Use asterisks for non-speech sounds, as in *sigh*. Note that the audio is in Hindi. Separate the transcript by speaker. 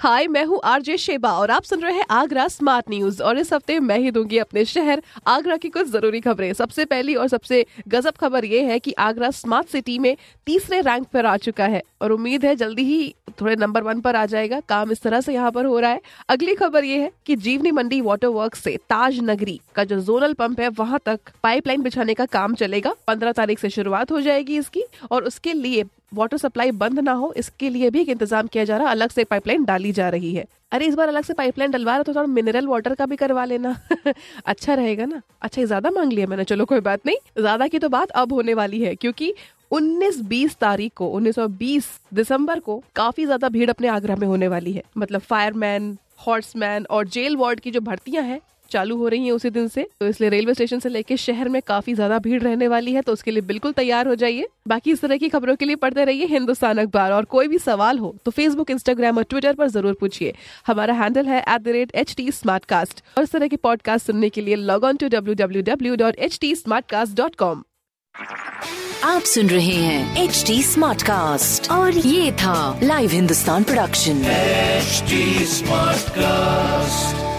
Speaker 1: हाय, मैं हूँ आरजे शेबा और आप सुन रहे हैं आगरा स्मार्ट न्यूज़ और इस हफ़्ते मैं ही दूँगी अपने शहर आगरा की कुछ ज़रूरी खबरें। सबसे पहली और सबसे गजब खबर ये है कि आगरा स्मार्ट सिटी में तीसरे रैंक पर आ चुका है और उम्मीद है जल्दी ही थोड़े नंबर वन पर आ जाएगा। काम इस तरह से यहाँ पर हो रहा है। अगली खबर ये है कि जीवनी मंडी वाटर वर्क से ताज नगरी का जो जोनल पंप है, वहाँ तक पाइपलाइन बिछाने का काम चलेगा। पंद्रह तारीख से शुरुआत हो जाएगी इसकी और उसके लिए वाटर सप्लाई बंद ना हो, इसके लिए भी एक इंतज़ाम किया जा रहा, अलग से पाइपलाइन डाली जा रही है। अरे, इस बार अलग से पाइपलाइन डलवा रहा तो थोड़ा मिनरल वाटर का भी करवा लेना। *laughs* अच्छा रहेगा ना? अच्छा ज़्यादा मांग लिया मैंने, चलो कोई बात नहीं। ज़्यादा की तो बात अब होने वाली है, क्योंकि 19-20 तारीख को 1920 दिसंबर को काफ़ी ज़्यादा भीड़ अपने आगरा में होने वाली है। मतलब फायरमैन हॉर्समैन और जेल वार्ड की जो भर्तियाँ हैं चालू हो रही है उसी दिन से। तो इसलिए रेलवे स्टेशन से लेके शहर में काफ़ी ज़्यादा भीड़ रहने वाली है तो उसके लिए बिल्कुल तैयार हो जाइए। बाकी इस तरह की खबरों के लिए पढ़ते रहिए हिंदुस्तान अखबार। और कोई भी सवाल हो तो फेसबुक इंस्टाग्राम और ट्विटर पर ज़रूर पूछिए। हमारा हैंडल है at the rate H T और इस तरह की पॉडकास्ट सुनने के लिए log on to W W W dot H T dot com
Speaker 2: आप सुन रहे हैं एच टी स्मार्ट कास्ट और ये था live Hindustan production
Speaker 3: smart cast